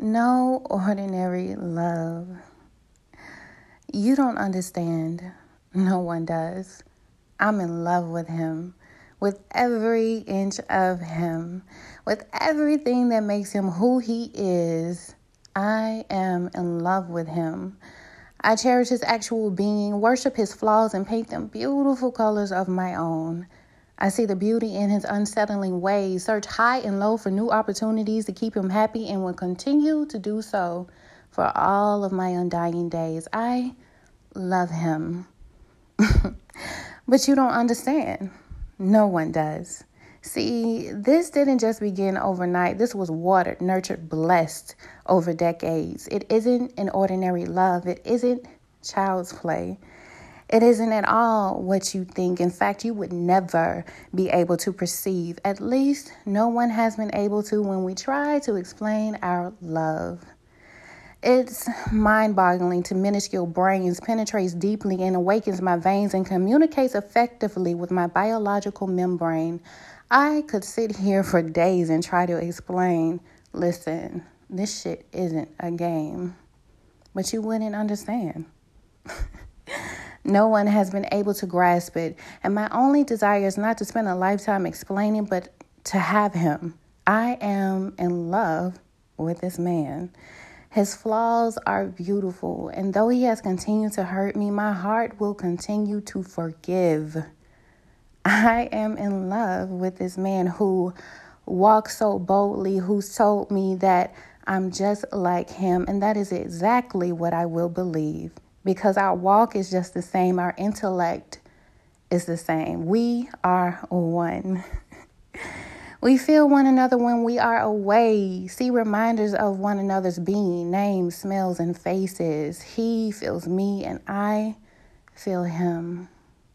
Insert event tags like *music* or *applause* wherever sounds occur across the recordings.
No ordinary love. You don't understand. No one does. I'm in love with him, with every inch of him, with everything that makes him who he is. I am in love with him. I cherish his actual being, worship his flaws, and paint them beautiful colors of my own. I see the beauty in his unsettling ways, search high and low for new opportunities to keep him happy, and will continue to do so for all of my undying days. I love him. *laughs* but you don't understand. No one does. See, this didn't just begin overnight. This was watered, nurtured, blessed over decades. It isn't an ordinary love, it isn't child's play. It isn't at all what you think. In fact, you would never be able to perceive. At least, no one has been able to when we try to explain our love. It's mind boggling to minuscule brains, penetrates deeply and awakens my veins and communicates effectively with my biological membrane. I could sit here for days and try to explain listen, this shit isn't a game. But you wouldn't understand. *laughs* No one has been able to grasp it. And my only desire is not to spend a lifetime explaining, but to have him. I am in love with this man. His flaws are beautiful, and though he has continued to hurt me, my heart will continue to forgive. I am in love with this man who walks so boldly, who's told me that I'm just like him, and that is exactly what I will believe because our walk is just the same, our intellect is the same. We are one. *laughs* we feel one another when we are away, see reminders of one another's being, names, smells, and faces. He feels me, and I feel him.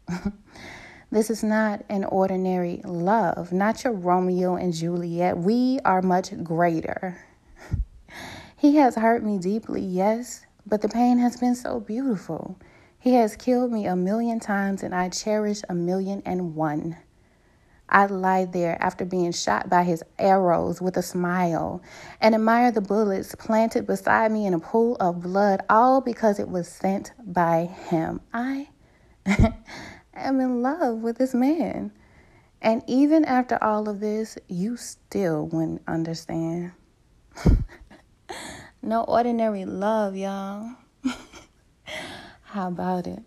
*laughs* this is not an ordinary love, not your Romeo and Juliet. We are much greater. *laughs* he has hurt me deeply, yes, but the pain has been so beautiful. He has killed me a million times, and I cherish a million and one. I lie there after being shot by his arrows with a smile and admire the bullets planted beside me in a pool of blood, all because it was sent by him. I *laughs* am in love with this man. And even after all of this, you still wouldn't understand. *laughs* No ordinary love, y'all. *laughs* How about it?